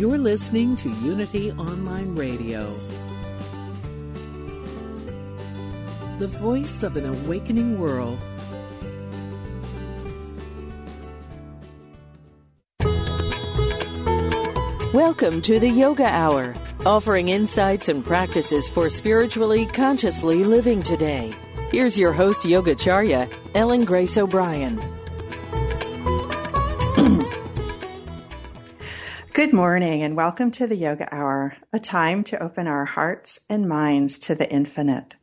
You're listening to Unity Online Radio, the voice of an awakening world. Welcome to the Yoga Hour, offering insights and practices for spiritually consciously living today. Here's your host, Yogacharya, Ellen Grace O'Brien. Good morning and welcome to the Yoga Hour, a time to open our hearts and minds to the infinite.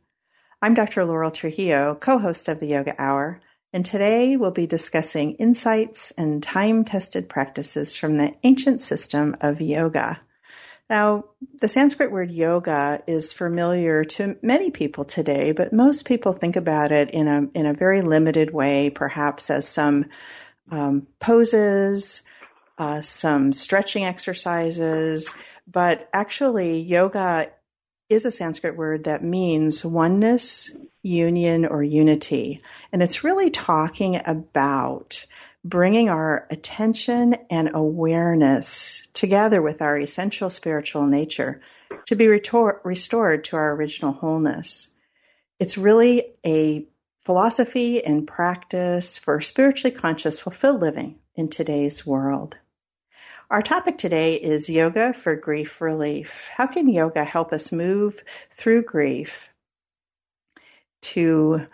I'm Dr. Laurel Trujillo, co-host of the Yoga Hour, and today we'll be discussing insights and time-tested practices from the ancient system of yoga. Now, the Sanskrit word yoga is familiar to many people today, but most people think about it in a in a very limited way, perhaps as some um, poses, uh, some stretching exercises, but actually yoga is a Sanskrit word that means oneness, union, or unity. And it's really talking about bringing our attention and awareness together with our essential spiritual nature to be retor- restored to our original wholeness. It's really a philosophy and practice for spiritually conscious, fulfilled living in today's world. Our topic today is yoga for grief relief. How can yoga help us move through grief to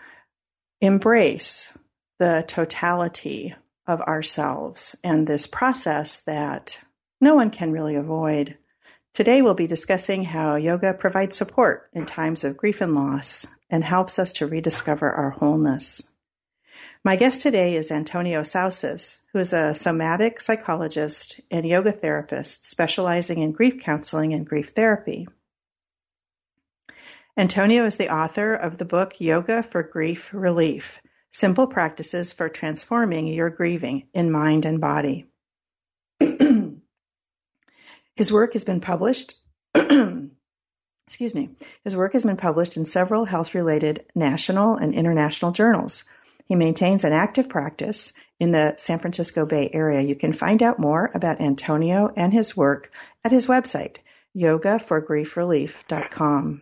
embrace the totality of ourselves and this process that no one can really avoid? Today we'll be discussing how yoga provides support in times of grief and loss and helps us to rediscover our wholeness. My guest today is Antonio Sausys, who is a somatic psychologist and yoga therapist specializing in grief counseling and grief therapy. Antonio is the author of the book Yoga for Grief Relief Simple Practices for Transforming Your Grieving in Mind and Body. His work has been published. excuse me. His work has been published in several health related national and international journals he maintains an active practice in the San Francisco Bay Area. You can find out more about Antonio and his work at his website, yogaforgriefrelief.com.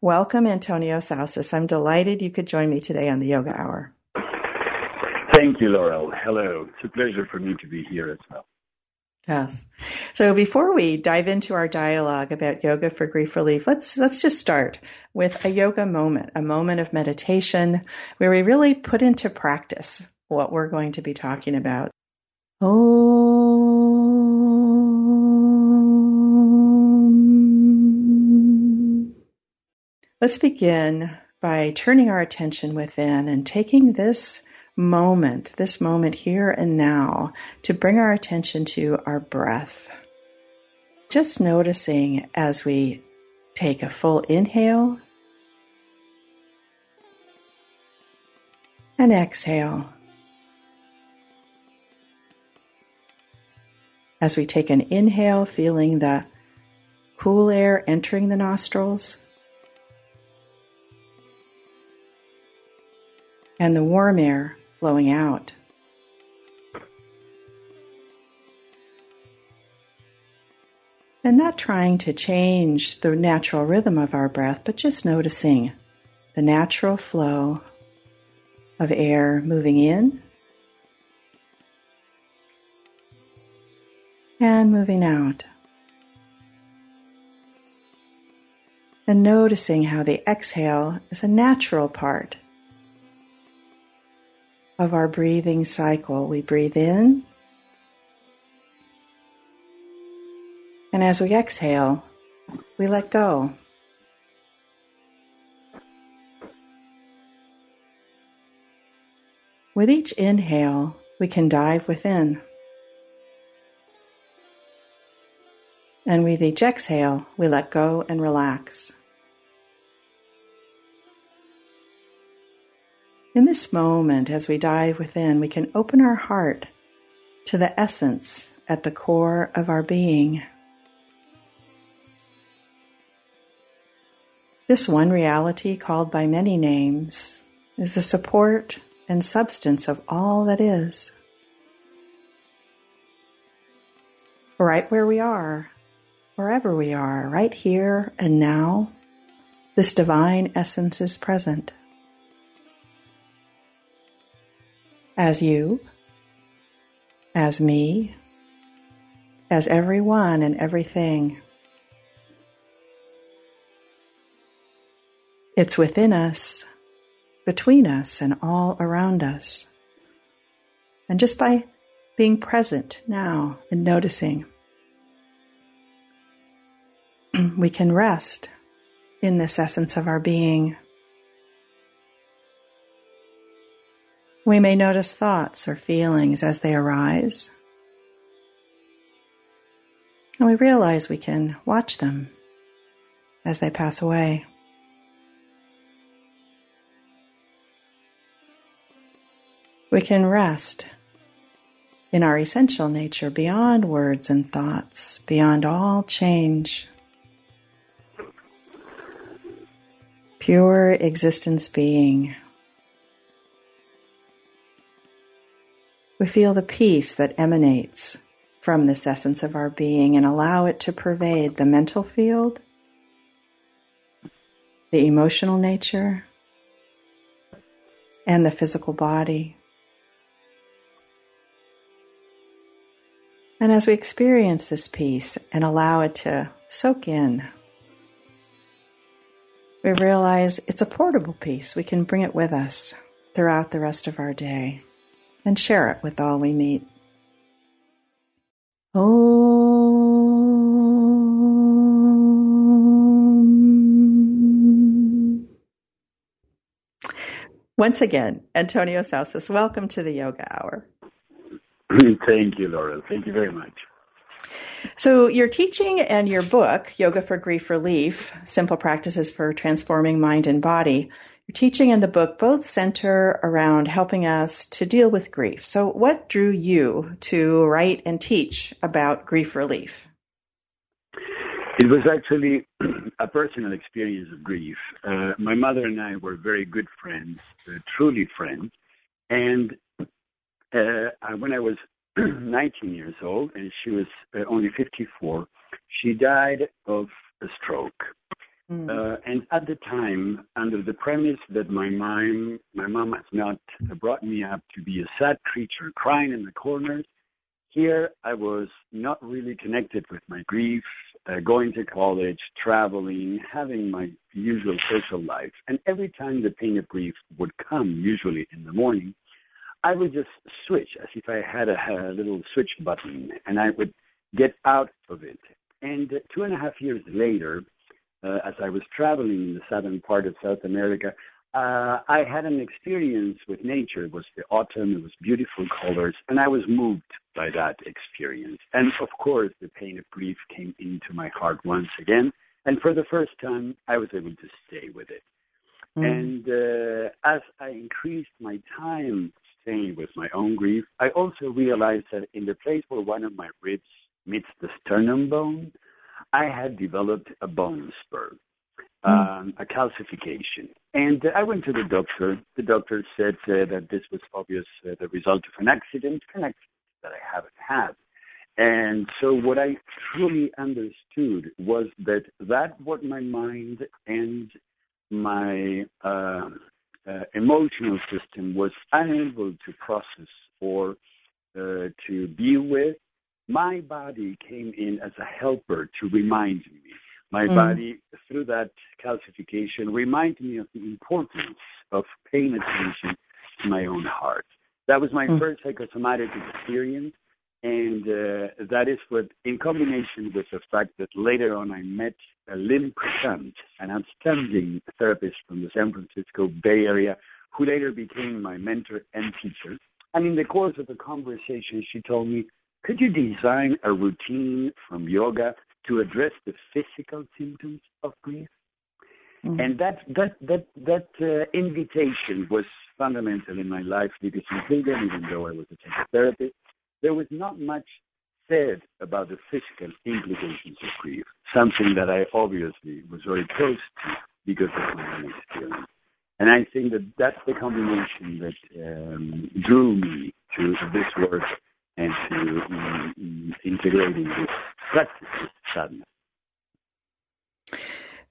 Welcome, Antonio Sausys. I'm delighted you could join me today on the Yoga Hour. Thank you, Laurel. Hello. It's a pleasure for me to be here as well. Yes. So before we dive into our dialogue about yoga for grief relief, let's let's just start with a yoga moment, a moment of meditation where we really put into practice what we're going to be talking about. Let's begin by turning our attention within and taking this moment, this moment here and now, to bring our attention to our breath. Just noticing as we take a full inhale and exhale. As we take an inhale, feeling the cool air entering the nostrils and the warm air flowing out. And not trying to change the natural rhythm of our breath, but just noticing the natural flow of air moving in and moving out. And noticing how the exhale is a natural part of our breathing cycle. We breathe in, and as we exhale, we let go. With each inhale, we can dive within. And with each exhale, we let go and relax. In this moment, as we dive within, we can open our heart to the essence at the core of our being. This one reality, called by many names, is the support and substance of all that is. Right where we are, wherever we are, right here and now, this divine essence is present. As you, as me, as everyone and everything. It's within us, between us, and all around us. And just by being present now and noticing, we can rest in this essence of our being. We may notice thoughts or feelings as they arise. And we realize we can watch them as they pass away. We can rest in our essential nature beyond words and thoughts, beyond all change. Pure existence being We feel the peace that emanates from this essence of our being and allow it to pervade the mental field, the emotional nature, and the physical body. And as we experience this peace and allow it to soak in, we realize it's a portable peace. We can bring it with us throughout the rest of our day and share it with all we meet. Om. Once again, Antonio Sausys, welcome to the Yoga Hour. Thank you, Laura. Thank you very much. So, your teaching and your book, Yoga for Grief Relief Simple Practices for Transforming Mind and Body, your teaching and the book both center around helping us to deal with grief. So, what drew you to write and teach about grief relief? It was actually a personal experience of grief. Uh, my mother and I were very good friends, uh, truly friends. And uh, when I was 19 years old and she was uh, only 54, she died of a stroke. Mm. Uh, and at the time, under the premise that my mom, my mom has not brought me up to be a sad creature crying in the corners, here I was not really connected with my grief, uh, going to college, traveling, having my usual social life. And every time the pain of grief would come, usually in the morning, I would just switch as if I had a, a little switch button and I would get out of it. And two and a half years later, uh, as I was traveling in the southern part of South America, uh, I had an experience with nature. It was the autumn, it was beautiful colors, and I was moved by that experience. And of course, the pain of grief came into my heart once again. And for the first time, I was able to stay with it. Mm. And uh, as I increased my time staying with my own grief, I also realized that in the place where one of my ribs meets the sternum bone, I had developed a bone spur, hmm. um, a calcification. And I went to the doctor. The doctor said uh, that this was obvious uh, the result of an accident, an accident that I haven't had. And so what I truly understood was that that what my mind and my uh, uh, emotional system was unable to process or uh, to deal with my body came in as a helper to remind me. My mm. body, through that calcification, reminded me of the importance of paying attention to my own heart. That was my mm. first psychosomatic experience. And uh, that is what, in combination with the fact that later on I met Lynn Prashant, an outstanding therapist from the San Francisco Bay Area, who later became my mentor and teacher. And in the course of the conversation, she told me, could you design a routine from yoga to address the physical symptoms of grief. Mm-hmm. And that that that that uh, invitation was fundamental in my life because in Sweden, even though I was a therapist, there was not much said about the physical implications of grief. Something that I obviously was very close to because of my own experience. And I think that that's the combination that um, drew me to this work and to um, integrating this practice of sadness.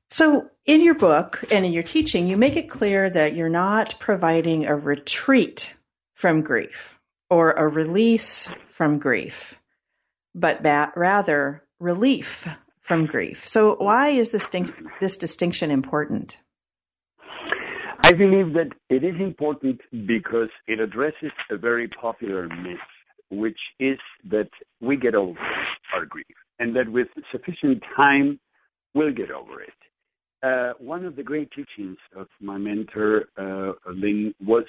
So, in your book and in your teaching, you make it clear that you're not providing a retreat from grief or a release from grief, but rather relief from grief. So, why is this, this distinction important? I believe that it is important because it addresses a very popular myth, which is that we get over our grief and that with sufficient time, we'll get over it. Uh, one of the great teachings of my mentor, uh, Lynn, was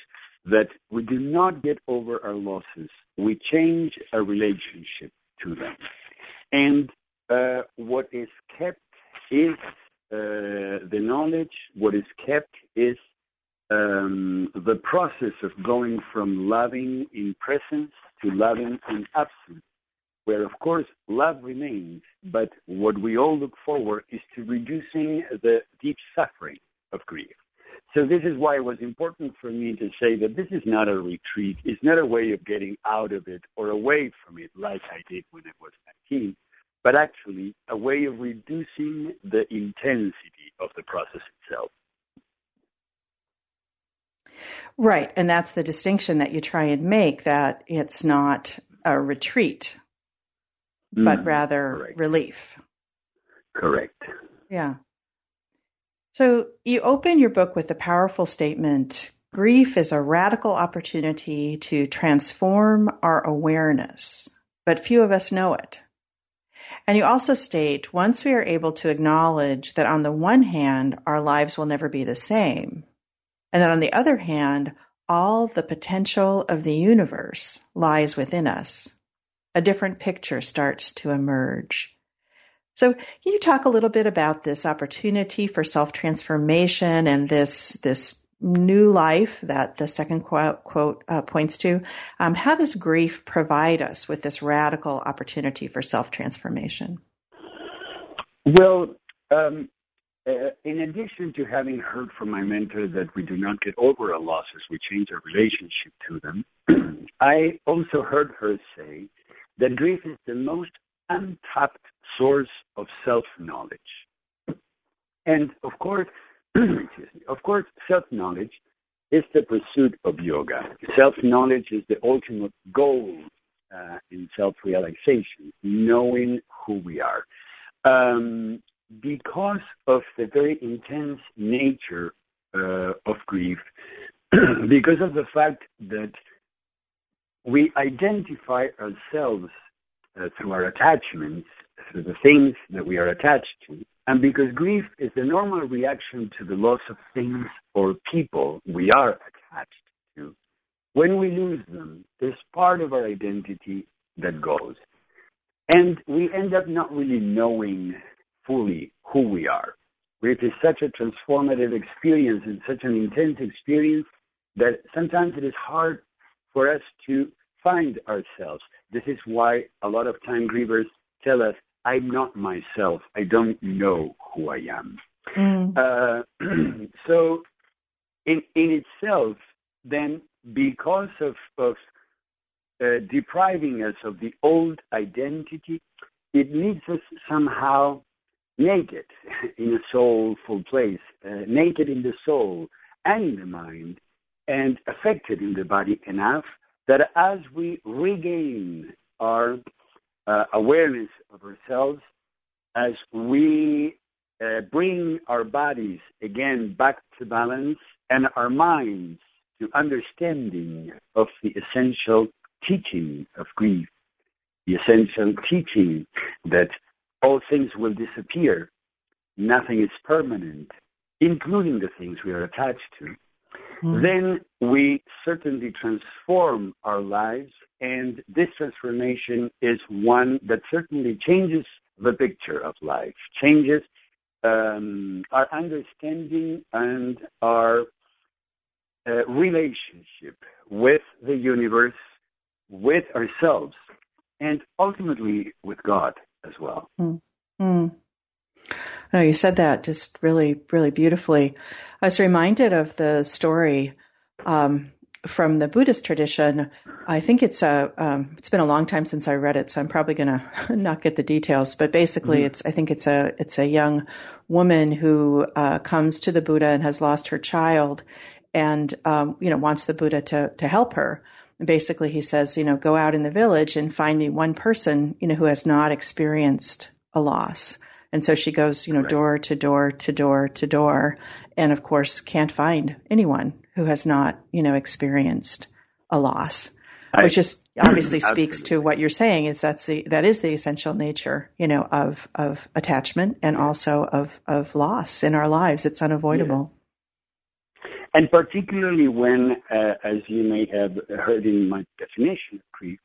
that we do not get over our losses. We change our relationship to them. And uh, what is kept is uh, the knowledge, what is kept is um, the process of going from loving in presence to loving in absence where of course love remains, but what we all look forward is to reducing the deep suffering of grief. So this is why it was important for me to say that this is not a retreat. It's not a way of getting out of it or away from it like I did when I was 19, but actually a way of reducing the intensity of the process itself. Right, and that's the distinction that you try and make that it's not a retreat but mm, rather correct. relief. Correct. Yeah. So you open your book with the powerful statement grief is a radical opportunity to transform our awareness, but few of us know it. And you also state once we are able to acknowledge that on the one hand, our lives will never be the same, and that on the other hand, all the potential of the universe lies within us a different picture starts to emerge. So, can you talk a little bit about this opportunity for self transformation and this this new life that the second quote, quote uh, points to? Um, how does grief provide us with this radical opportunity for self transformation? Well, um, uh, in addition to having heard from my mentor that we do not get over our losses, we change our relationship to them, I also heard her say that grief is the most untapped source of self-knowledge. And of course, of course, self-knowledge is the pursuit of yoga. Self-knowledge is the ultimate goal uh, in self-realization, knowing who we are. Um, because of the very intense nature uh, of grief, because of the fact that we identify ourselves uh, through our attachments, through the things that we are attached to. And because grief is the normal reaction to the loss of things or people we are attached to, when we lose them, there's part of our identity that goes. And we end up not really knowing fully who we are. Grief is such a transformative experience and such an intense experience that sometimes it is hard for us to find ourselves. This is why a lot of time grievers tell us, I'm not myself. I don't know who I am. Mm. Uh, so, in, in itself, then, because of, of uh, depriving us of the old identity, it leaves us somehow naked in a soulful place, uh, naked in the soul and in the mind, and affected in the body enough that as we regain our uh, awareness of ourselves, as we uh, bring our bodies again back to balance and our minds to understanding of the essential teaching of grief, the essential teaching that all things will disappear, nothing is permanent, including the things we are attached to mm-hmm. then we certainly transform our lives. And this transformation is one that certainly changes the picture of life, changes um, our understanding and our uh, relationship with the universe, with ourselves, and ultimately with God as well. Mm. Mm. No, you said that just really, really beautifully. I was reminded of the story um, from the Buddhist tradition. I think it's a um, it's been a long time since I read it, so I'm probably going to not get the details. But basically, mm-hmm. it's I think it's a it's a young woman who uh, comes to the Buddha and has lost her child, and um, you know wants the Buddha to to help her. And basically, he says, you know, go out in the village and find me one person, you know, who has not experienced a loss. And so she goes, you know, door to door to door to door, and of course can't find anyone who has not, you know, experienced a loss, I, which is obviously speaks to what you're saying is that's the that is the essential nature, you know, of of attachment and also of of loss in our lives. It's unavoidable. And particularly when, uh, as you may have heard in my definition of grief,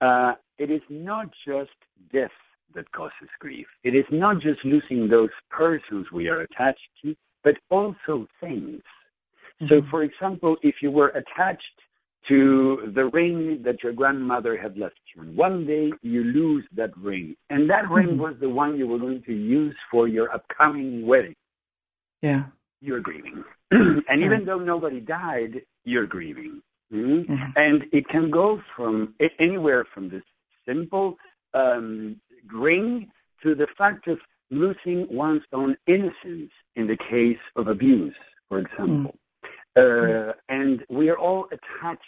uh, it is not just death that causes grief. It is not just losing those persons we are attached to, but also things. Mm-hmm. So, for example, if you were attached to the ring that your grandmother had left you, and one day you lose that ring, and that ring mm-hmm. was the one you were going to use for your upcoming wedding. Yeah. You're grieving. and even though nobody died, you're grieving. Mm-hmm. Mm-hmm. And it can go from anywhere from this simple um, ring to the fact of losing one's own innocence in the case of abuse, for example. Mm. Uh, and we are all attached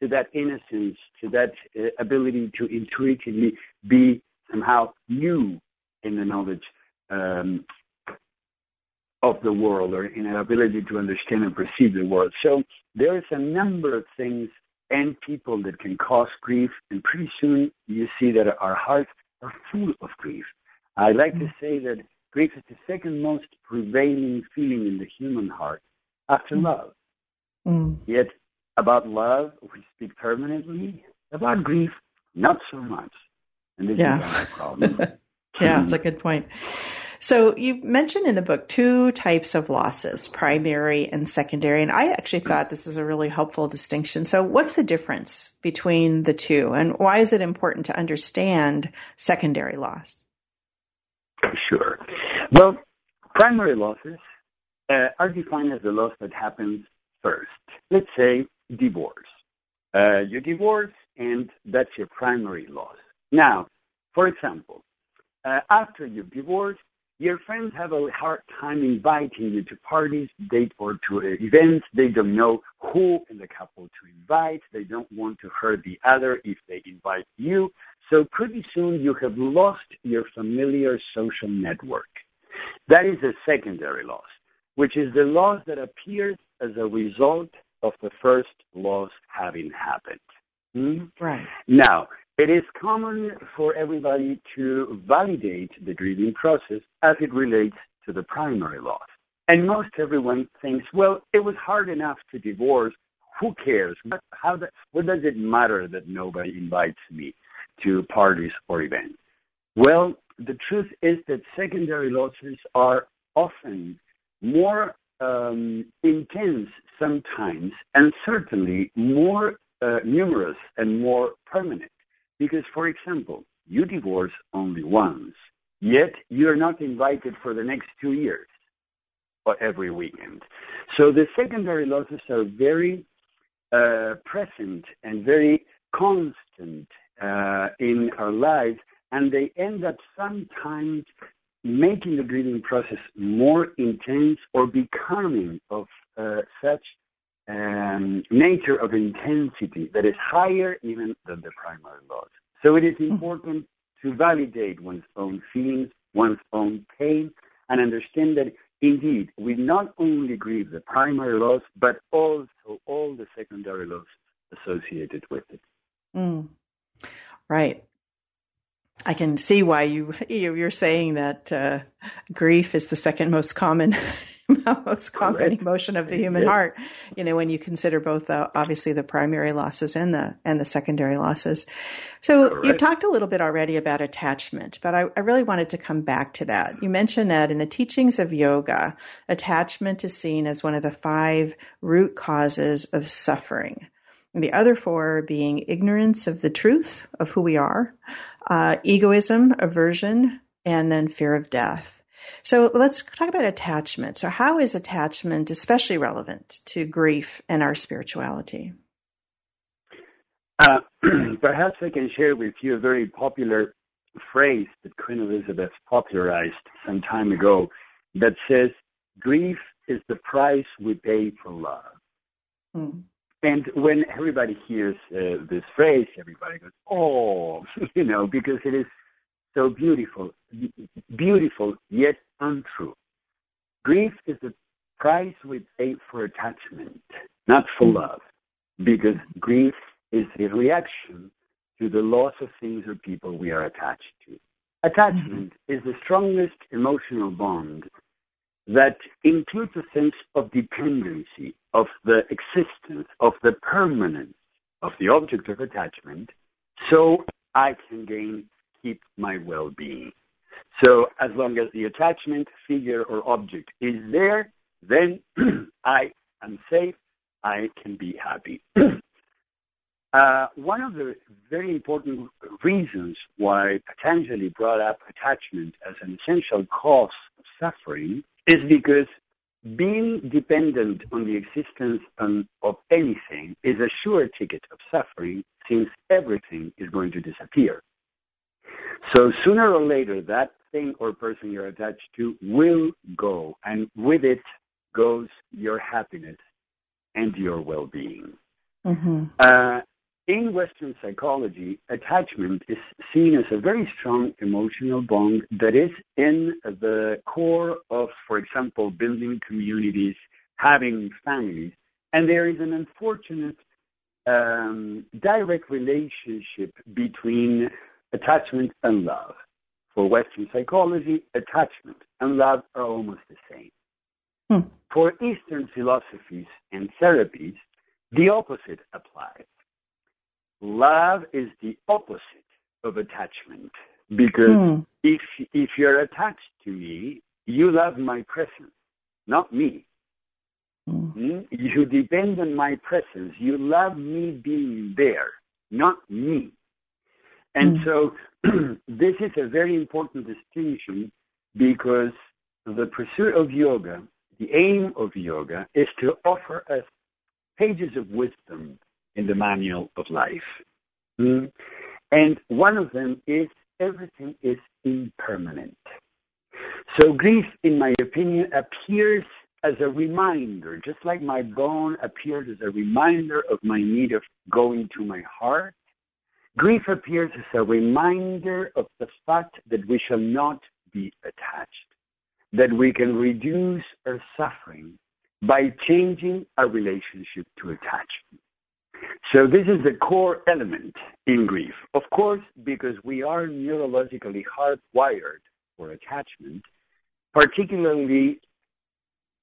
to that innocence, to that uh, ability to intuitively be somehow new in the knowledge um, of the world or in our ability to understand and perceive the world. So there is a number of things and people that can cause grief, and pretty soon you see that our hearts are full of grief. I like to say that grief is the second most prevailing feeling in the human heart after mm. love. Mm. Yet about love, we speak permanently. About grief, not so much. And this yeah. is a problem. yeah, it's a good point. So you mentioned in the book two types of losses, primary and secondary, and I actually thought this is a really helpful distinction. So what's the difference between the two and why is it important to understand secondary loss? Sure. Well, primary losses uh, are defined as the loss that happens first. Let's say divorce. Uh, you divorce, and that's your primary loss. Now, for example, uh, after you divorce, your friends have a hard time inviting you to parties, date, or to events. They don't know who in the couple to invite. They don't want to hurt the other if they invite you. So pretty soon you have lost your familiar social network. That is a secondary loss, which is the loss that appears as a result of the first loss having happened. Hmm? Right. Now, it is common for everybody to validate the grieving process as it relates to the primary loss. And most everyone thinks, well, it was hard enough to divorce. Who cares? How the, what does it matter that nobody invites me to parties or events? Well, the truth is that secondary losses are often more um, intense sometimes and certainly more uh, numerous and more permanent. Because, for example, you divorce only once, yet you're not invited for the next two years or every weekend. So the secondary losses are very uh, present and very constant uh, in our lives, and they end up sometimes making the grieving process more intense or becoming of uh, such um, nature of intensity that is higher even than the primary loss. So it is hmm. important to validate one's own feelings, one's own pain, and understand that indeed we not only grieve the primary loss, but also all the secondary loss associated with it. Mm. Right. I can see why you you're saying that uh, grief is the second most common most common Correct. emotion of the human yes. heart. You know, when you consider both the obviously the primary losses and the and the secondary losses. So Correct. you talked a little bit already about attachment, but I, I really wanted to come back to that. You mentioned that in the teachings of yoga, attachment is seen as one of the five root causes of suffering. And the other four being ignorance of the truth of who we are, uh, egoism, aversion, and then fear of death. So let's talk about attachment. So how is attachment especially relevant to grief and our spirituality? Uh, perhaps I can share with you a very popular phrase that Queen Elizabeth popularized some time ago that says, grief is the price we pay for love. Hmm. And when everybody hears uh, this phrase, everybody goes, oh, you know, because it is so beautiful, beautiful yet untrue. Grief is the price we pay for attachment, not for mm. love, because grief is a reaction to the loss of things or people we are attached to. Attachment mm-hmm. is the strongest emotional bond that includes a sense of dependency, of the existence, of the permanence of the object of attachment, so I can gain keep my well-being. So as long as the attachment, figure, or object is there, then I am safe. I can be happy. uh, one of the very important reasons why Patanjali brought up attachment as an essential cause of suffering is because being dependent on the existence of anything is a sure ticket of suffering since everything is going to disappear. So sooner or later, that thing or person you're attached to will go, and with it goes your happiness and your well-being. Mm-hmm. Uh, in Western psychology, attachment is seen as a very strong emotional bond that is in the core of, for example, building communities, having families, and there is an unfortunate um, direct relationship between attachment and love. For Western psychology, attachment and love are almost the same. Hmm. For Eastern philosophies and therapies, the opposite applies. Love is the opposite of attachment because hmm. if if you're attached to me, you love my presence, not me. Hmm. hmm? You depend on my presence. You love me being there, not me. And mm. so this is a very important distinction because the pursuit of yoga, the aim of yoga, is to offer us pages of wisdom in the manual of life. Mm. And one of them is everything is impermanent. So grief, in my opinion, appears as a reminder, just like my bone appeared as a reminder of my need of going to my heart Grief appears as a reminder of the fact that we shall not be attached, that we can reduce our suffering by changing our relationship to attachment. So this is the core element in grief. Of course, because we are neurologically hardwired for attachment, particularly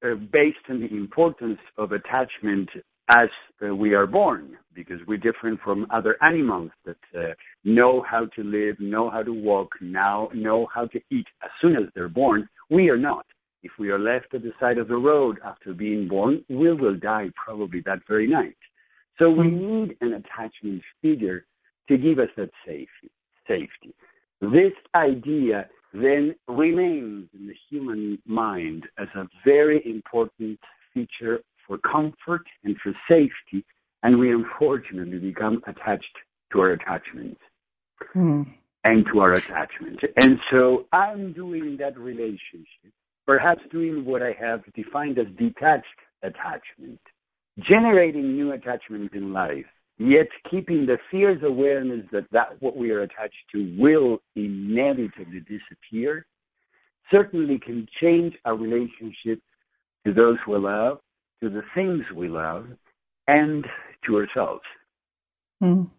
uh, based on the importance of attachment as uh, we are born, because we're different from other animals that uh, know how to live, know how to walk, now know how to eat as soon as they're born. We are not. If we are left at the side of the road after being born, we will die probably that very night. So we mm-hmm. need an attachment figure to give us that safety. Safety. This idea then remains in the human mind as a very important feature for comfort and for safety, and we unfortunately become attached to our attachments mm. and to our attachment. And so I'm doing that relationship, perhaps doing what I have defined as detached attachment, generating new attachments in life, yet keeping the fierce awareness that that what we are attached to will inevitably disappear, certainly can change our relationship to those we love, to the things we love and to ourselves. Mm.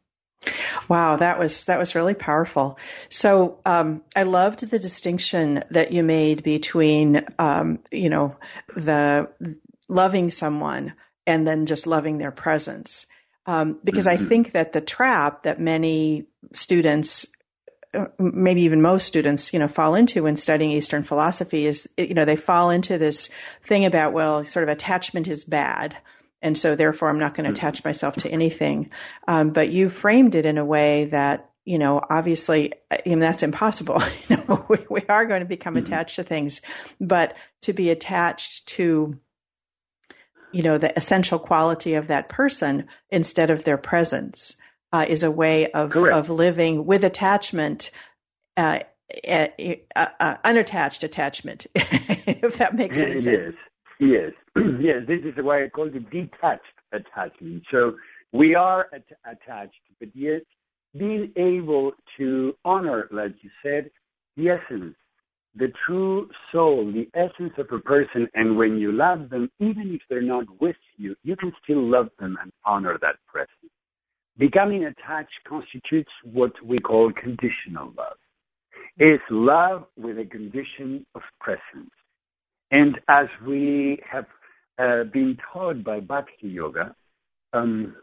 Wow, that was that was really powerful. So um, I loved the distinction that you made between um, you know the loving someone and then just loving their presence, um, because I think that the trap that many students maybe even most students, you know, fall into when studying Eastern philosophy is, you know, they fall into this thing about, well, sort of attachment is bad and so therefore I'm not going to mm-hmm. attach myself to anything. Um, but you framed it in a way that you know, obviously, I mean, that's impossible. you know, we, we, are going to become mm-hmm. attached to things, but to be attached to, you know, the essential quality of that person instead of their presence uh, is a way of of living with attachment. Uh, uh, uh, unattached attachment, if that makes any sense. It is. Yes, yes. This is why I call it detached attachment. So we are at- attached, but yet being able to honor, like you said, the essence, the true soul, the essence of a person. And when you love them, even if they're not with you, you can still love them and honor that presence. Becoming attached constitutes what we call conditional love. It's love with a condition of presence. And as we have uh, been taught by Bhakti Yoga, um,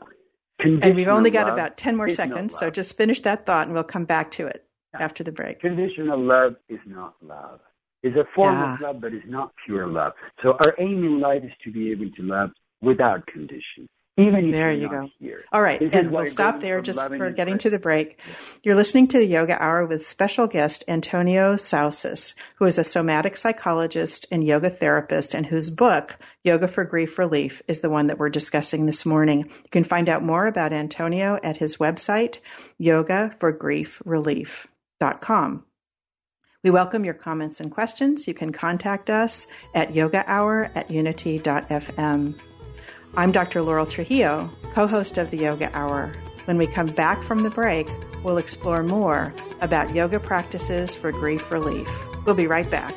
and we've only got about 10 more seconds, so just finish that thought and we'll come back to it yeah. after the break. Conditional love is not love. It's a form yeah. of love, but it's not pure love. So our aim in life is to be able to love without condition. Even there you go. Here. All right, this and we'll stop there just for getting to the break. You're listening to the Yoga Hour with special guest Antonio Sausys, who is a somatic psychologist and yoga therapist, and whose book Yoga for Grief Relief is the one that we're discussing this morning. You can find out more about Antonio at his website, yogaforgriefrelief.com. We welcome your comments and questions. You can contact us at yogahour at unity.fm. I'm Dr. Laurel Trujillo, co host of the Yoga Hour. When we come back from the break, we'll explore more about yoga practices for grief relief. We'll be right back.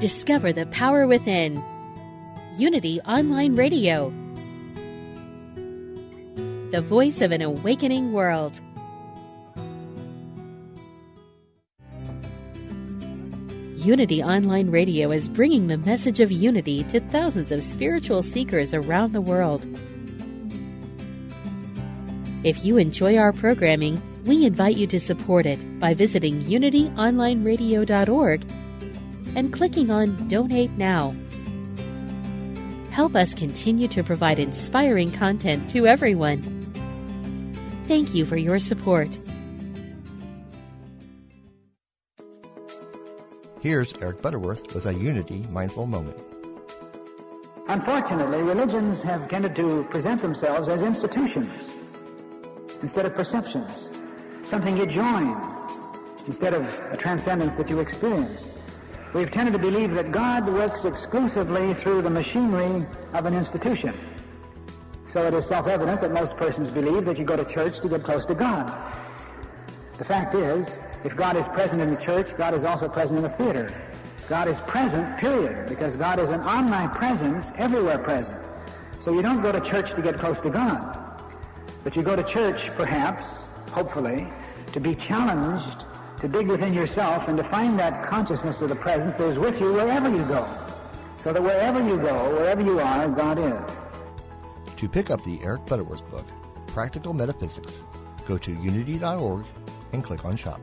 Discover the power within Unity Online Radio, the voice of an awakening world. Unity Online Radio is bringing the message of unity to thousands of spiritual seekers around the world. If you enjoy our programming, we invite you to support it by visiting unityonlineradio.org and clicking on Donate Now help us continue to provide inspiring content to everyone. Thank you for your support. Here's Eric Butterworth with a Unity Mindful Moment. Unfortunately, religions have tended to present themselves as institutions instead of perceptions, something you join instead of a transcendence that you experience. We've tended to believe that God works exclusively through the machinery of an institution. So it is self-evident that most persons believe that you go to church to get close to God. The fact is, if God is present in the church, God is also present in the theater. God is present, period, because God is an omnipresence, everywhere present. So you don't go to church to get close to God. But you go to church, perhaps, hopefully, to be challenged to dig within yourself and to find that consciousness of the presence that is with you wherever you go. So that wherever you go, wherever you are, God is. To pick up the Eric Butterworth book, Practical Metaphysics, go to unity.org and click on Shop.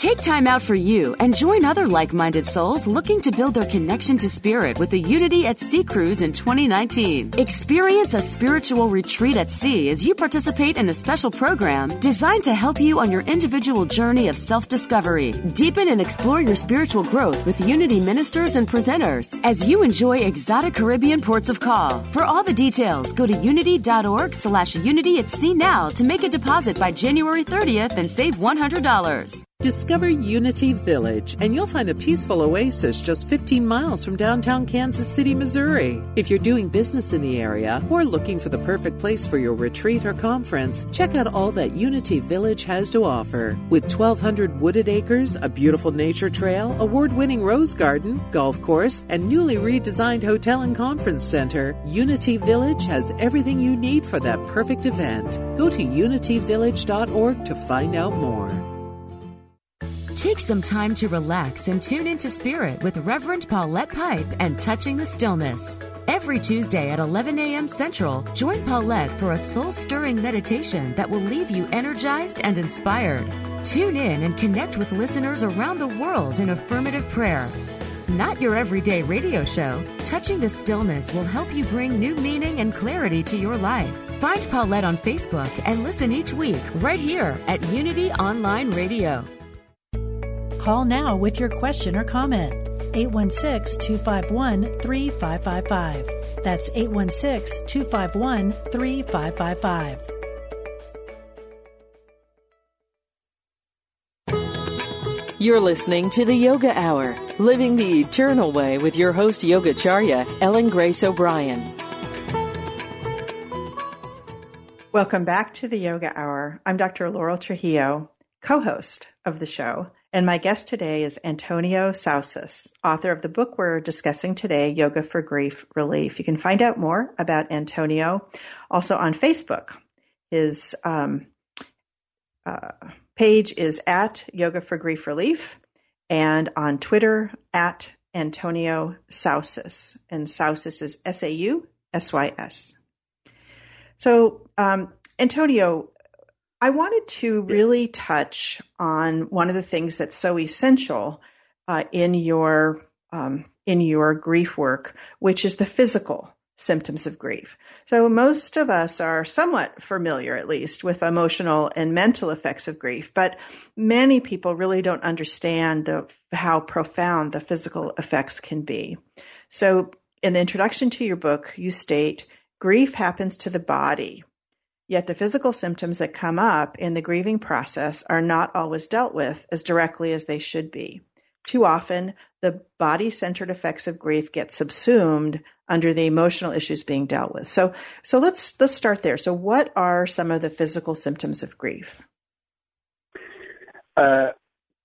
Take time out for you and join other like minded souls looking to build their connection to spirit with the Unity at Sea Cruise in 2019. Experience a spiritual retreat at sea as you participate in a special program designed to help you on your individual journey of self discovery. Deepen and explore your spiritual growth with Unity ministers and presenters as you enjoy exotic Caribbean ports of call. For all the details, go to unity.org slash unity at sea now to make a deposit by January 30th and save $100. Discover Unity Village, and you'll find a peaceful oasis just 15 miles from downtown Kansas City, Missouri. If you're doing business in the area or looking for the perfect place for your retreat or conference, check out all that Unity Village has to offer. With 1,200 wooded acres, a beautiful nature trail, award winning rose garden, golf course, and newly redesigned hotel and conference center, Unity Village has everything you need for that perfect event. Go to unityvillage.org to find out more. Take some time to relax and tune into Spirit with Reverend Paulette Pipe and Touching the Stillness. Every Tuesday at 11 a.m. Central, join Paulette for a soul stirring meditation that will leave you energized and inspired. Tune in and connect with listeners around the world in affirmative prayer. Not your everyday radio show, Touching the Stillness will help you bring new meaning and clarity to your life. Find Paulette on Facebook and listen each week right here at Unity Online Radio. Call now with your question or comment. 816 251 3555. That's 816 251 3555. You're listening to the Yoga Hour, Living the Eternal Way with your host Yogacharya, Ellen Grace O'Brien. Welcome back to the Yoga Hour. I'm Dr. Laurel Trujillo, co host of the show. And my guest today is Antonio Sausys, author of the book we're discussing today, Yoga for Grief Relief. You can find out more about Antonio also on Facebook. His um, uh, page is at Yoga for Grief Relief and on Twitter at Antonio Sausys. And Sausys is S A U S Y S. So, um, Antonio, I wanted to really touch on one of the things that's so essential uh, in your um, in your grief work, which is the physical symptoms of grief. So most of us are somewhat familiar, at least, with emotional and mental effects of grief, but many people really don't understand the, how profound the physical effects can be. So in the introduction to your book, you state grief happens to the body Yet the physical symptoms that come up in the grieving process are not always dealt with as directly as they should be. Too often, the body centered effects of grief get subsumed under the emotional issues being dealt with. So, so let's, let's start there. So what are some of the physical symptoms of grief? Uh,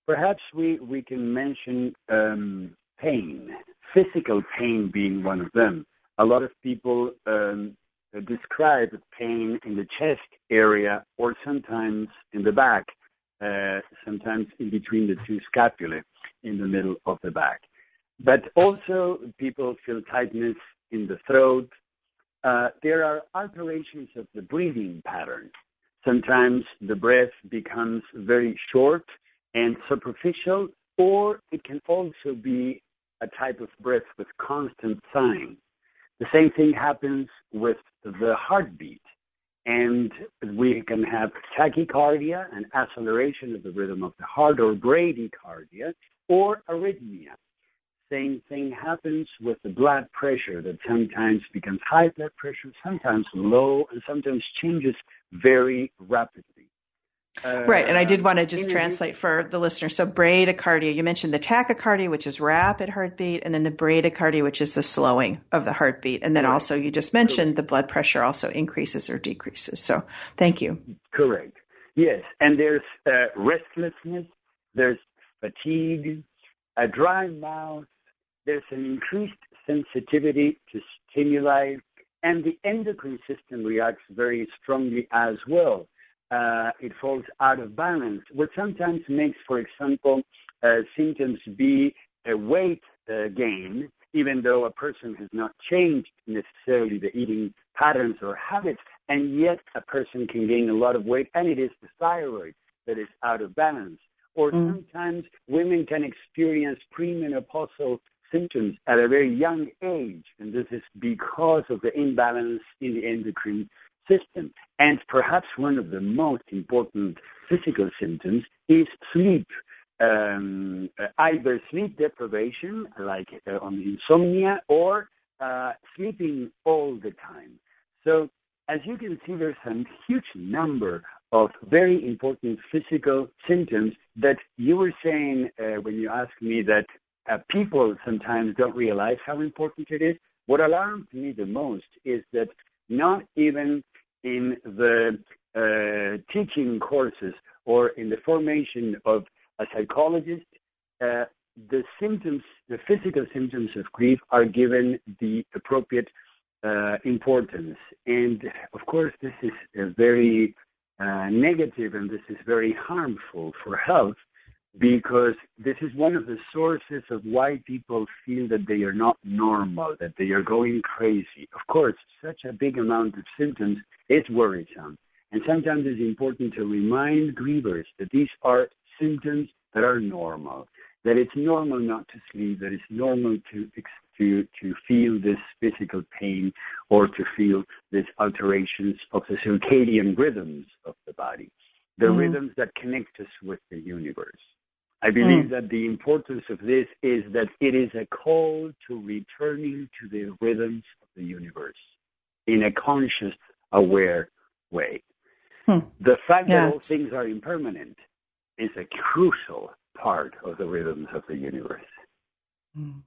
perhaps we, we can mention um, pain, physical pain being one of them. A lot of people um, describe pain in the chest area or sometimes in the back, uh, sometimes in between the two scapulae in the middle of the back. But also, people feel tightness in the throat. Uh, there are alterations of the breathing pattern. Sometimes the breath becomes very short and superficial, or it can also be a type of breath with constant sighing. The same thing happens with the heartbeat. And we can have tachycardia, an acceleration of the rhythm of the heart, or bradycardia, or arrhythmia. Same thing happens with the blood pressure that sometimes becomes high blood pressure, sometimes low, and sometimes changes very rapidly. Uh, right, and I did want to just translate for the listener. So bradycardia, you mentioned the tachycardia, which is rapid heartbeat, and then the bradycardia, which is the slowing of the heartbeat, and then correct. also you just mentioned correct. the blood pressure also increases or decreases. So thank you. Correct. Yes, and there's uh, restlessness, there's fatigue, a dry mouth, there's an increased sensitivity to stimuli, and the endocrine system reacts very strongly as well uh, it falls out of balance, what sometimes makes, for example, uh, symptoms be a weight uh, gain, even though a person has not changed necessarily the eating patterns or habits, and yet a person can gain a lot of weight, and it is the thyroid that is out of balance. Or mm. sometimes women can experience premenopausal symptoms at a very young age, and this is because of the imbalance in the endocrine system. And perhaps one of the most important physical symptoms is sleep. Um, either sleep deprivation, like uh, on insomnia, or uh, sleeping all the time. So, as you can see, there's a huge number of very important physical symptoms that you were saying uh, when you asked me that uh, people sometimes don't realize how important it is. What alarms me the most is that not even in the uh, teaching courses or in the formation of a psychologist, uh, the symptoms, the physical symptoms of grief are given the appropriate uh, importance. And of course, this is very uh, negative and this is very harmful for health because this is one of the sources of why people feel that they are not normal, that they are going crazy. Of course, such a big amount of symptoms is worrisome. And sometimes it's important to remind grievers that these are symptoms that are normal, that it's normal not to sleep, that it's normal to to to feel this physical pain or to feel these alterations of the circadian rhythms of the body, the mm. rhythms that connect us with the universe. I believe mm. that the importance of this is that it is a call to returning to the rhythms of the universe in a conscious, aware way. Hmm. The fact yes. that all things are impermanent is a crucial part of the rhythms of the universe. Hmm.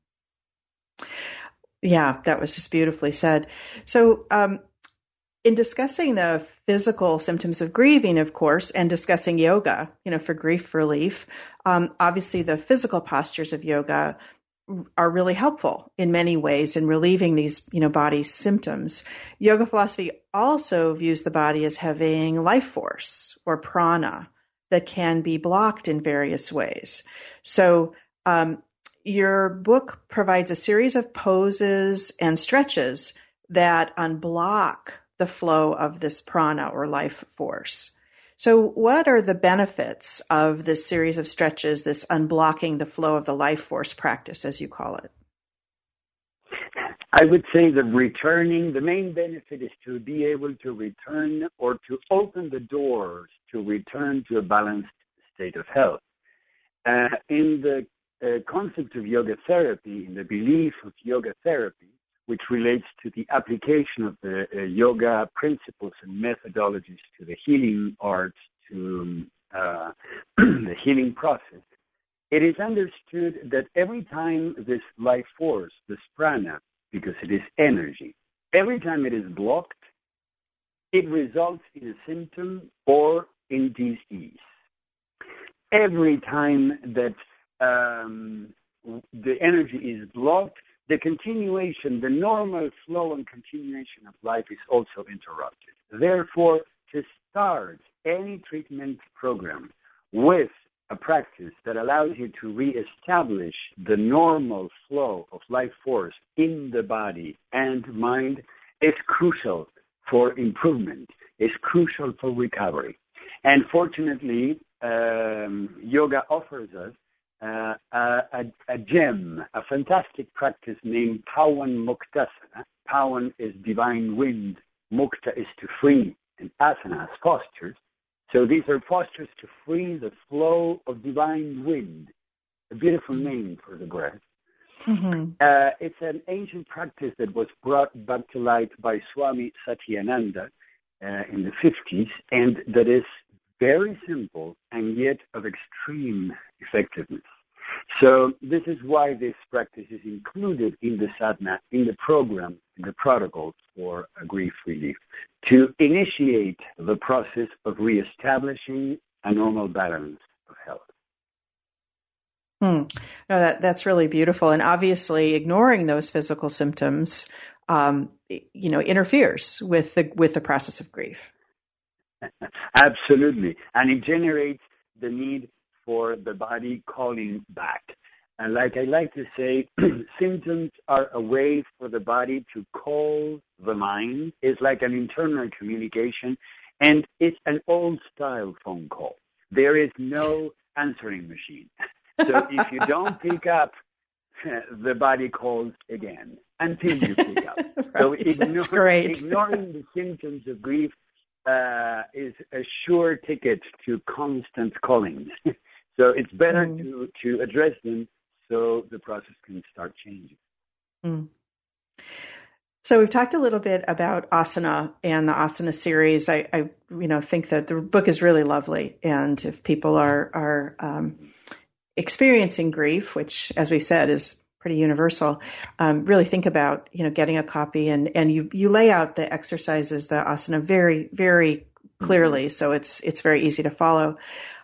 Yeah, that was just beautifully said. So, um, in discussing the physical symptoms of grieving, of course, and discussing yoga, you know, for grief relief, um, obviously the physical postures of yoga are really helpful in many ways in relieving these, you know, body symptoms. Yoga philosophy also views the body as having life force or prana that can be blocked in various ways. So, um, your book provides a series of poses and stretches that unblock the flow of this prana or life force. So, what are the benefits of this series of stretches, this unblocking the flow of the life force practice, as you call it? I would say that returning, the main benefit is to be able to return or to open the doors to return to a balanced state of health. Uh, in the uh, concept of yoga therapy, in the belief of yoga therapy, which relates to the application of the uh, yoga principles and methodologies to the healing arts, to uh, the healing process, it is understood that every time this life force, this prana, because it is energy, every time it is blocked, it results in a symptom or in disease. Every time that um, the energy is blocked, the continuation, the normal flow and continuation of life is also interrupted. Therefore, to start any treatment program with a practice that allows you to reestablish the normal flow of life force in the body and mind is crucial for improvement, is crucial for recovery. And fortunately, um, yoga offers us uh, a, a, gem, a fantastic practice named Pawan Muktasana. Pawan is divine wind, Mukta is to free, and Asana is postures. So these are postures to free the flow of divine wind. A beautiful name for the breath. Mm-hmm. Uh, it's an ancient practice that was brought back to light by Swami Satyananda uh, in the 50s, and that is very simple and yet of extreme effectiveness. So this is why this practice is included in the sadhana, in the program, in the protocol for grief relief, to initiate the process of reestablishing a normal balance of health. Hmm. No, that that's really beautiful, and obviously ignoring those physical symptoms, um, you know, interferes with the with the process of grief. Absolutely. And it generates the need for the body calling back. And like I like to say, symptoms are a way for the body to call the mind. It's like an internal communication, and it's an old style phone call. There is no answering machine. So if you don't pick up, the body calls again until you pick up. right, so ignore, ignoring the symptoms of grief uh, is a sure ticket to constant calling. so it's better mm. to, to address them so the process can start changing. Mm. So we've talked a little bit about asana and the asana series. I, I you know, think that the book is really lovely, and if people are are um, experiencing grief, which, as we said, is pretty universal, um, really think about you know getting a copy and and you you lay out the exercises, the asana, very very clearly, mm-hmm. so it's it's very easy to follow.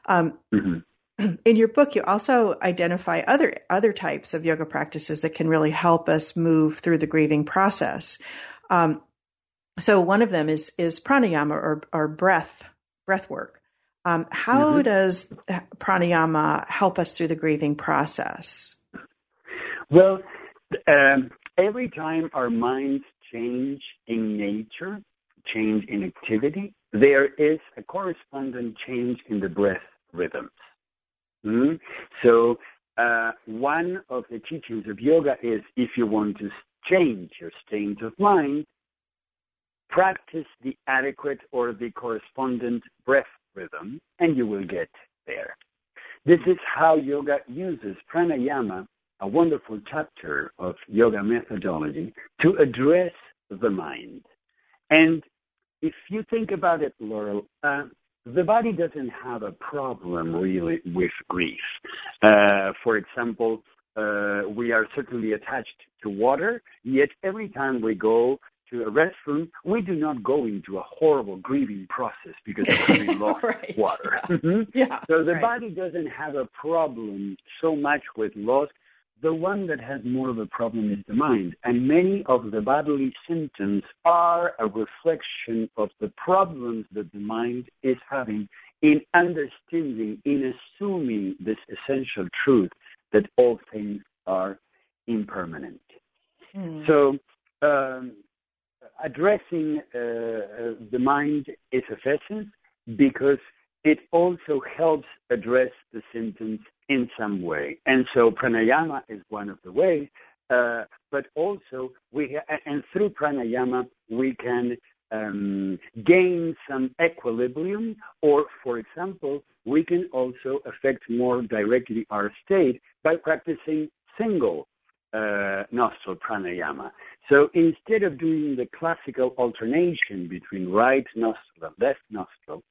Um, mm-hmm. In your book, you also identify other other types of yoga practices that can really help us move through the grieving process. Um, so one of them is is pranayama or, or breath breath work. Um, how mm-hmm. does pranayama help us through the grieving process? Well, um, every time our minds change in nature, change in activity, there is a corresponding change in the breath rhythms. Mm-hmm. So, uh, one of the teachings of yoga is if you want to change your state of mind, practice the adequate or the correspondent breath rhythm, and you will get there. This is how yoga uses pranayama, a wonderful chapter of yoga methodology, to address the mind. And if you think about it, Laurel, uh, the body doesn't have a problem really with grief. Uh, for example, uh, we are certainly attached to water, yet every time we go to a restroom, we do not go into a horrible grieving process because of having lost right. water. Yeah. Mm-hmm. yeah. So the right. body doesn't have a problem so much with loss the one that has more of a problem is the mind, and many of the bodily symptoms are a reflection of the problems that the mind is having in understanding, in assuming this essential truth that all things are impermanent. Mm. So, um, addressing uh, uh, the mind is essence because it also helps address the symptoms in some way. And so pranayama is one of the ways, uh, but also we, and through pranayama, we can um, gain some equilibrium, or for example, we can also affect more directly our state by practicing single uh, nostril pranayama. So instead of doing the classical alternation between right nostril and left nostril,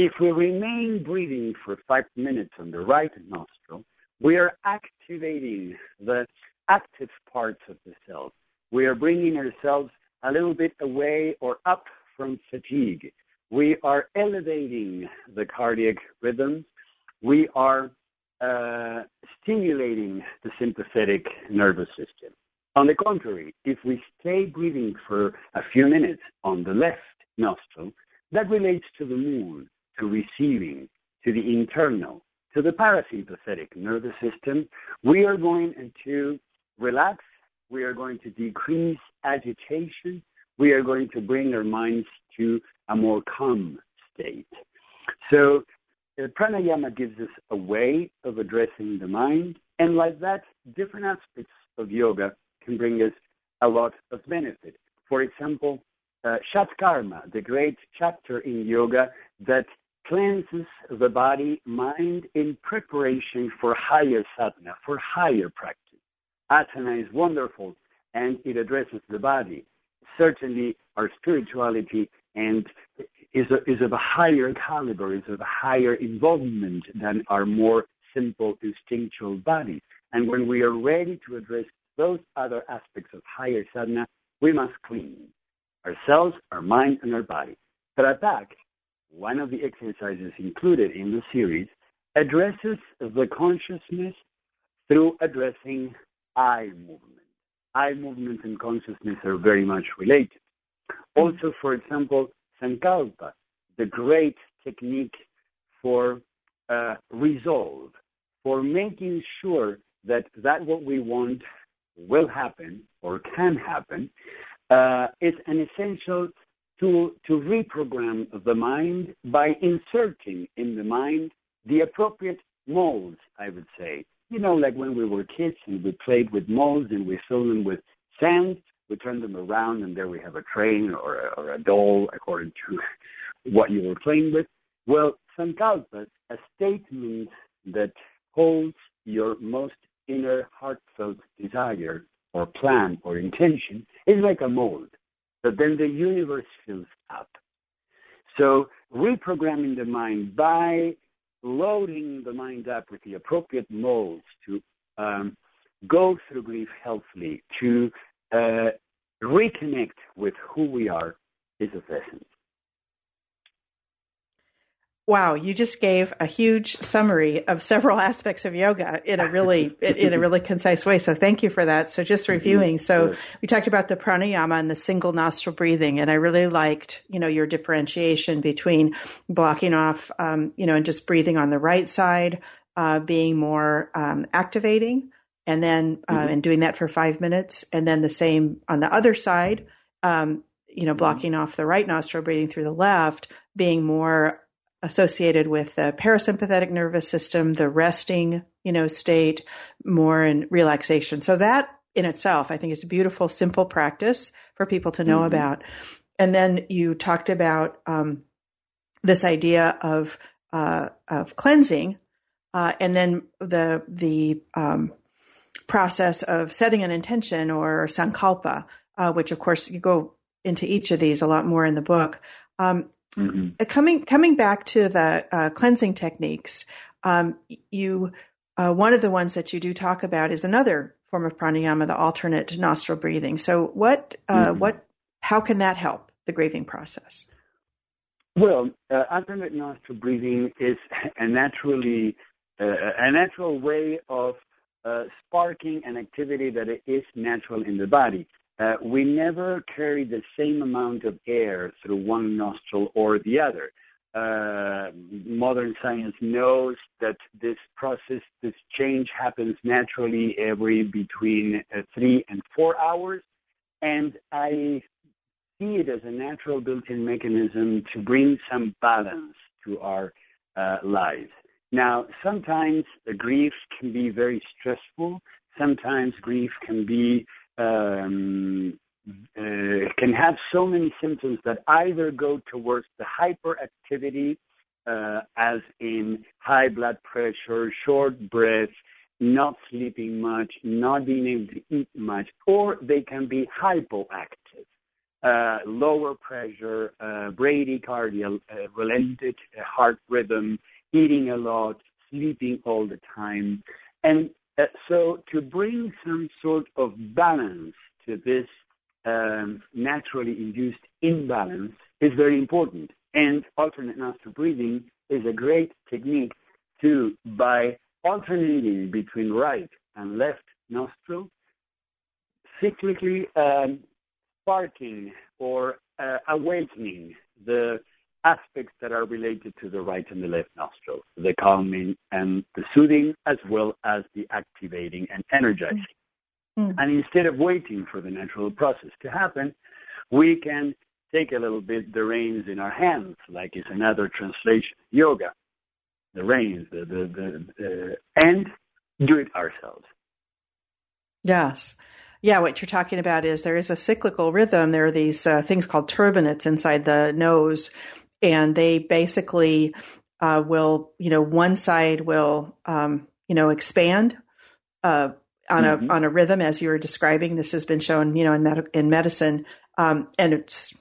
if we remain breathing for five minutes on the right nostril, we are activating the active parts of the cells. We are bringing ourselves a little bit away or up from fatigue. We are elevating the cardiac rhythms. We are uh, stimulating the sympathetic nervous system. On the contrary, if we stay breathing for a few minutes on the left nostril, that relates to the moon to receiving, to the internal, to the parasympathetic nervous system, we are going to relax, we are going to decrease agitation, we are going to bring our minds to a more calm state. So, uh, pranayama gives us a way of addressing the mind, and like that, different aspects of yoga can bring us a lot of benefit. For example, uh, Shatkarma, the great chapter in yoga that cleanses the body, mind in preparation for higher sadhana, for higher practice. Asana is wonderful and it addresses the body. Certainly, our spirituality and is, a, is of a higher caliber, is of a higher involvement than our more simple instinctual body. And when we are ready to address those other aspects of higher sadhana, we must clean ourselves, our mind, and our body. Tratak one of the exercises included in the series addresses the consciousness through addressing eye movement. Eye movement and consciousness are very much related. Also, for example, Sankalpa, the great technique for uh, resolve, for making sure that that what we want will happen or can happen, uh, is an essential to, to reprogram the mind by inserting in the mind the appropriate molds, I would say. You know, like when we were kids and we played with molds and we filled them with sand, we turned them around and there we have a train or a, or a doll according to what you were playing with. Well, Sankalpa, a statement that holds your most inner heartfelt desire or plan or intention, is like a mold but then the universe fills up. So reprogramming the mind by loading the mind up with the appropriate molds to um, go through grief healthily, to uh, reconnect with who we are is of essence. Wow, you just gave a huge summary of several aspects of yoga in a really in a really concise way. So thank you for that. So just mm-hmm. reviewing. So we talked about the pranayama and the single nostril breathing, and I really liked you know your differentiation between blocking off, um, you know, and just breathing on the right side, uh, being more um, activating, and then uh, mm-hmm. and doing that for five minutes, and then the same on the other side. Um, you know, mm-hmm. blocking off the right nostril, breathing through the left, being more associated with the parasympathetic nervous system, the resting, you know, state, more in relaxation. So that in itself, I think is a beautiful, simple practice for people to know mm-hmm. about. And then you talked about um, this idea of uh, of cleansing, uh, and then the the um, process of setting an intention or sankalpa, uh, which of course you go into each of these a lot more in the book. Um, Mm-hmm. Uh, coming coming back to the uh, cleansing techniques, um, you uh, one of the ones that you do talk about is another form of pranayama, the alternate nostril breathing. So, what uh, mm-hmm. what how can that help the grieving process? Well, uh, alternate nostril breathing is a naturally uh, a natural way of sparking an activity that is natural in the body. Uh, we never carry the same amount of air through one nostril or the other. Uh, modern science knows that this process, this change happens naturally every between uh, three and four hours. And I see it as a natural built in mechanism to bring some balance to our uh, lives. Now, sometimes the grief can be very stressful. Sometimes grief can be um, uh, can have so many symptoms that either go towards the hyperactivity, uh, as in high blood pressure, short breath, not sleeping much, not being able to eat much, or they can be hypoactive. Uh, lower pressure, uh, bradycardia, uh, relented heart rhythm, eating a lot, sleeping all the time. And so to bring some sort of balance to this um, naturally induced imbalance is very important. And alternate nostril breathing is a great technique to, by alternating between right and left nostril, cyclically um, sparking or uh, awakening the aspects that are related to the right and the left nostril, the calming and the soothing, as well as the activating and energizing. Mm. And instead of waiting for the natural process to happen, we can take a little bit the reins in our hands, like it's another translation, yoga, the reins, the, the, the, and do it ourselves. Yes. Yeah, what you're talking about is there is a cyclical rhythm. There are these uh, things called turbinates inside the nose and they basically uh, will, you know, one side will, um, you know, expand uh, on mm-hmm. a on a rhythm as you were describing. This has been shown, you know, in med- in medicine, um, and it's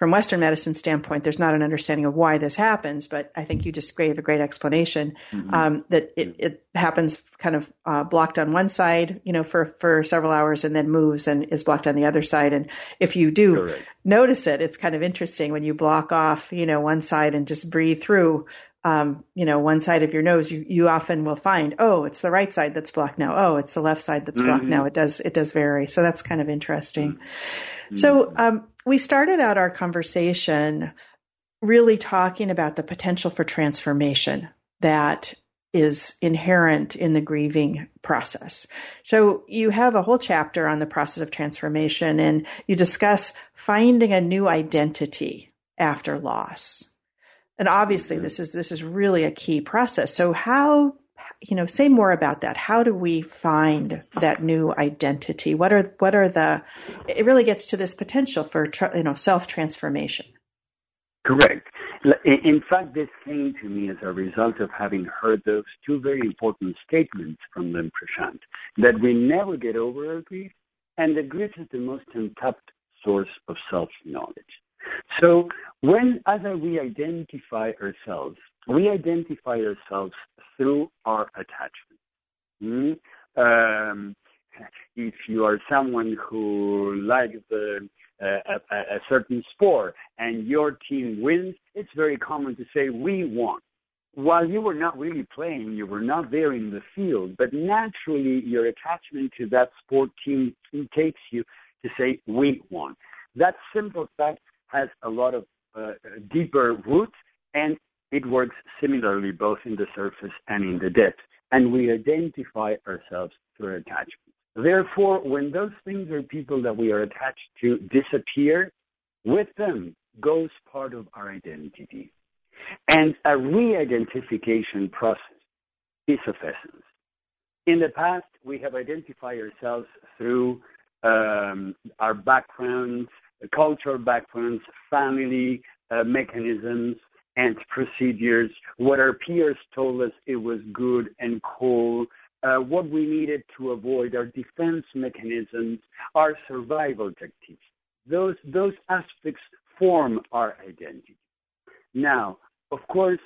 from Western medicine standpoint, there's not an understanding of why this happens, but I think you just gave a great explanation mm-hmm. um, that it, it, happens kind of uh, blocked on one side, you know, for for several hours, and then moves and is blocked on the other side. And if you do Correct. notice it, it's kind of interesting when you block off, you know, one side and just breathe through. Um, you know, one side of your nose, you, you often will find, oh, it's the right side that's blocked now. Oh, it's the left side that's blocked mm-hmm. now. It does, it does vary. So that's kind of interesting. Mm-hmm. So mm-hmm. um, we started out our conversation really talking about the potential for transformation that is inherent in the grieving process. So you have a whole chapter on the process of transformation and you discuss finding a new identity after loss. And obviously mm-hmm. this is this is really a key process. So how you know, say more about that. How do we find that new identity? What are what are the? It really gets to this potential for you know self transformation. Correct. In fact, this came to me as a result of having heard those two very important statements from Lim Prashant that we never get over our grief, and that grief is the most untapped source of self knowledge. So, when as we identify ourselves, we identify ourselves through our attachment. Mm? Um, if you are someone who likes the, uh, a, a certain sport and your team wins, it's very common to say, We won while you were not really playing, you were not there in the field, but naturally your attachment to that sport team takes you to say, we won. That simple fact has a lot of uh, deeper roots and it works similarly both in the surface and in the depth. And we identify ourselves through attachment. Therefore, when those things or people that we are attached to disappear, with them goes part of our identity. And a re-identification process is of essence. In the past, we have identified ourselves through um, our backgrounds, cultural backgrounds, family uh, mechanisms, and procedures, what our peers told us it was good and cool, uh, what we needed to avoid, our defense mechanisms, our survival tactics. Those, those aspects form our identity. Now, of course,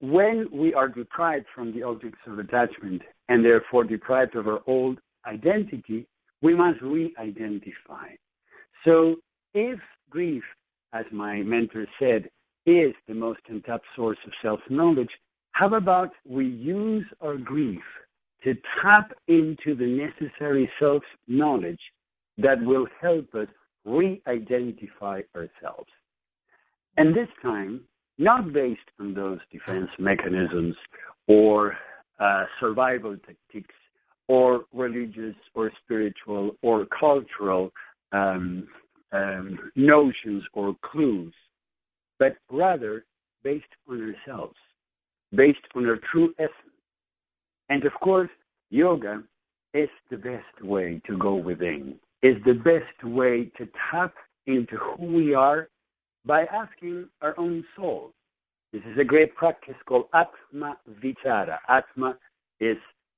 when we are deprived from the objects of attachment and therefore deprived of our old identity, we must re identify. So, if grief, as my mentor said, is the most untapped source of self knowledge, how about we use our grief to tap into the necessary self knowledge that will help us re identify ourselves? And this time, not based on those defense mechanisms or uh, survival tactics or religious or spiritual or cultural um, um, notions or clues, but rather based on ourselves, based on our true essence. And of course, yoga is the best way to go within, is the best way to tap into who we are by asking our own soul. This is a great practice called Atma Vichara. Atma is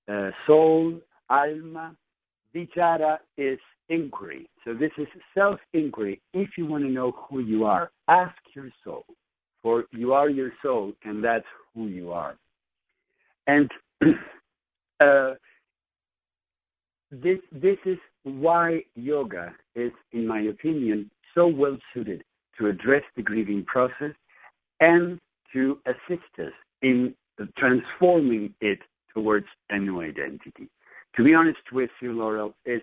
uh, soul, alma. Vichara is inquiry. So this is self inquiry. If you want to know who you are, ask your soul, for you are your soul, and that's who you are. And uh, this this is why yoga is, in my opinion, so well suited to address the grieving process and to assist us in transforming it towards a new identity. To be honest with you, Laurel, is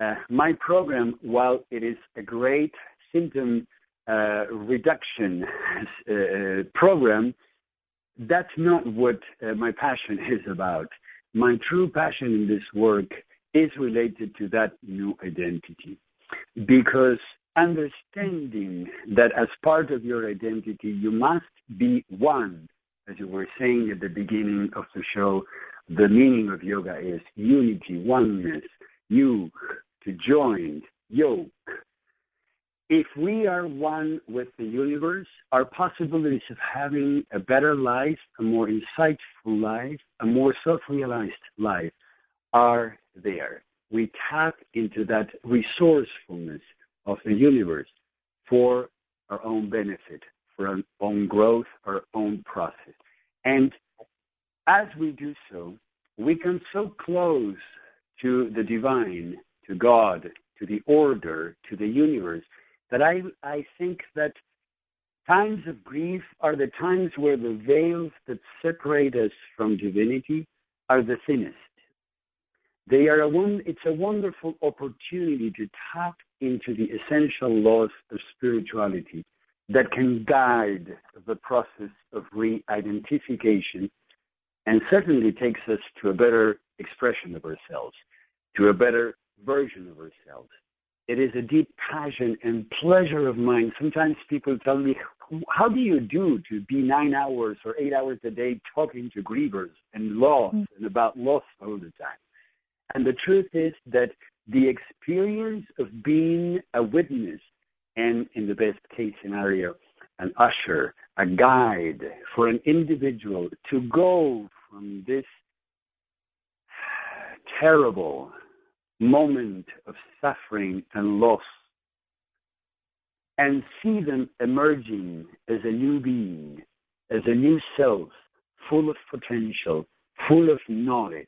uh, my program, while it is a great symptom uh, reduction uh, program, that's not what uh, my passion is about. My true passion in this work is related to that new identity because understanding that as part of your identity, you must be one. As you were saying at the beginning of the show, the meaning of yoga is unity, oneness, you, to join, yoke. If we are one with the universe, our possibilities of having a better life, a more insightful life, a more self realized life are there. We tap into that resourcefulness of the universe for our own benefit, for our own growth, our own process. And as we do so, we come so close to the divine, to God, to the order, to the universe, that I, I think that times of grief are the times where the veils that separate us from divinity are the thinnest. They are a one, it's a wonderful opportunity to tap into the essential laws of spirituality that can guide the process of re-identification and certainly takes us to a better expression of ourselves, to a better version of ourselves. It is a deep passion and pleasure of mine. Sometimes people tell me, how do you do to be nine hours or eight hours a day talking to grievers and loss mm-hmm. and about loss all the time? And the truth is that the experience of being a witness and, in the best case scenario, an usher, a guide for an individual to go from this terrible moment of suffering and loss and see them emerging as a new being, as a new self, full of potential, full of knowledge,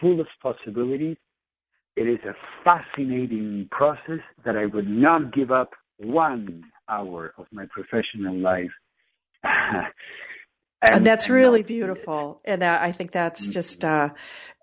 full of possibilities, it is a fascinating process that I would not give up one hour of my professional life. and, and, that's really beautiful. And uh, I think that's just uh,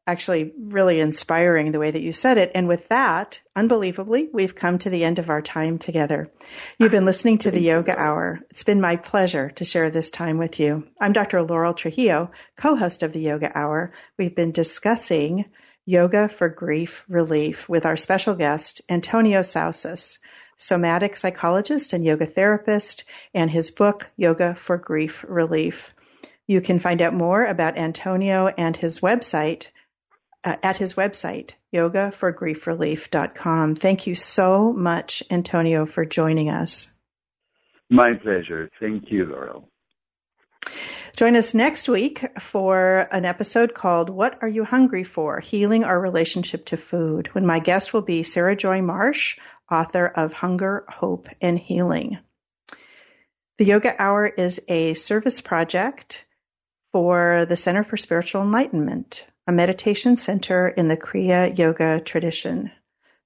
actually really inspiring the way that you said it. And with that, unbelievably, we've come to the end of our time together. You've been listening to the Yoga Hour. It's been my pleasure to share this time with you. I'm Dr. Laurel Trujillo, co-host of the Yoga Hour. We've been discussing yoga for grief relief with our special guest, Antonio Sausys, somatic psychologist and yoga therapist, and his book, Yoga for Grief Relief. You can find out more about Antonio and his website uh, at his website, yogaforgriefrelief.com. Thank you so much, Antonio, for joining us. My pleasure. Thank you, Laurel. Join us next week for an episode called What Are You Hungry For? Healing Our Relationship to Food, when my guest will be Sarah Joy Marsh, author of Hunger, Hope, and Healing. The Yoga Hour is a service project for the Center for Spiritual Enlightenment a meditation center in the Kriya Yoga tradition.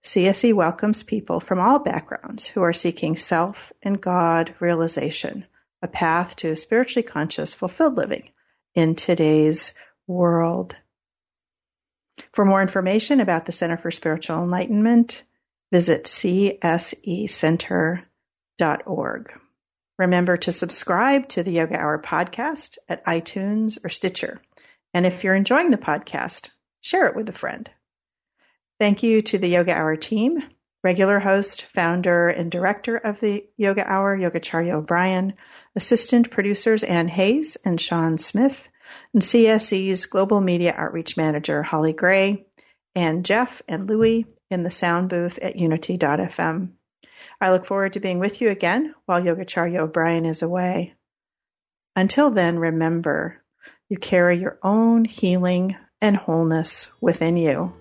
CSE welcomes people from all backgrounds who are seeking self and God realization, a path to spiritually conscious, fulfilled living in today's world. For more information about the Center for Spiritual Enlightenment, visit csecenter.org. Remember to subscribe to the Yoga Hour podcast at iTunes or Stitcher. And if you're enjoying the podcast, share it with a friend. Thank you to the Yoga Hour team, regular host, founder, and director of the Yoga Hour, Yogacharya O'Brien, assistant producers Ann Hayes and Sean Smith, and CSE's Global Media Outreach Manager Holly Gray, and Jeff and Louie in the sound booth at unity.fm. I look forward to being with you again while Yogacharya O'Brien is away. Until then, remember, you carry your own healing and wholeness within you.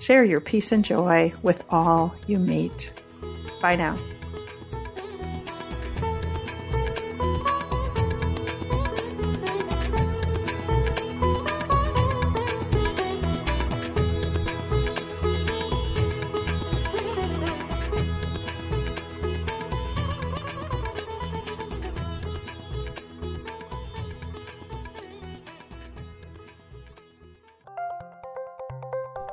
Share your peace and joy with all you meet. Bye now.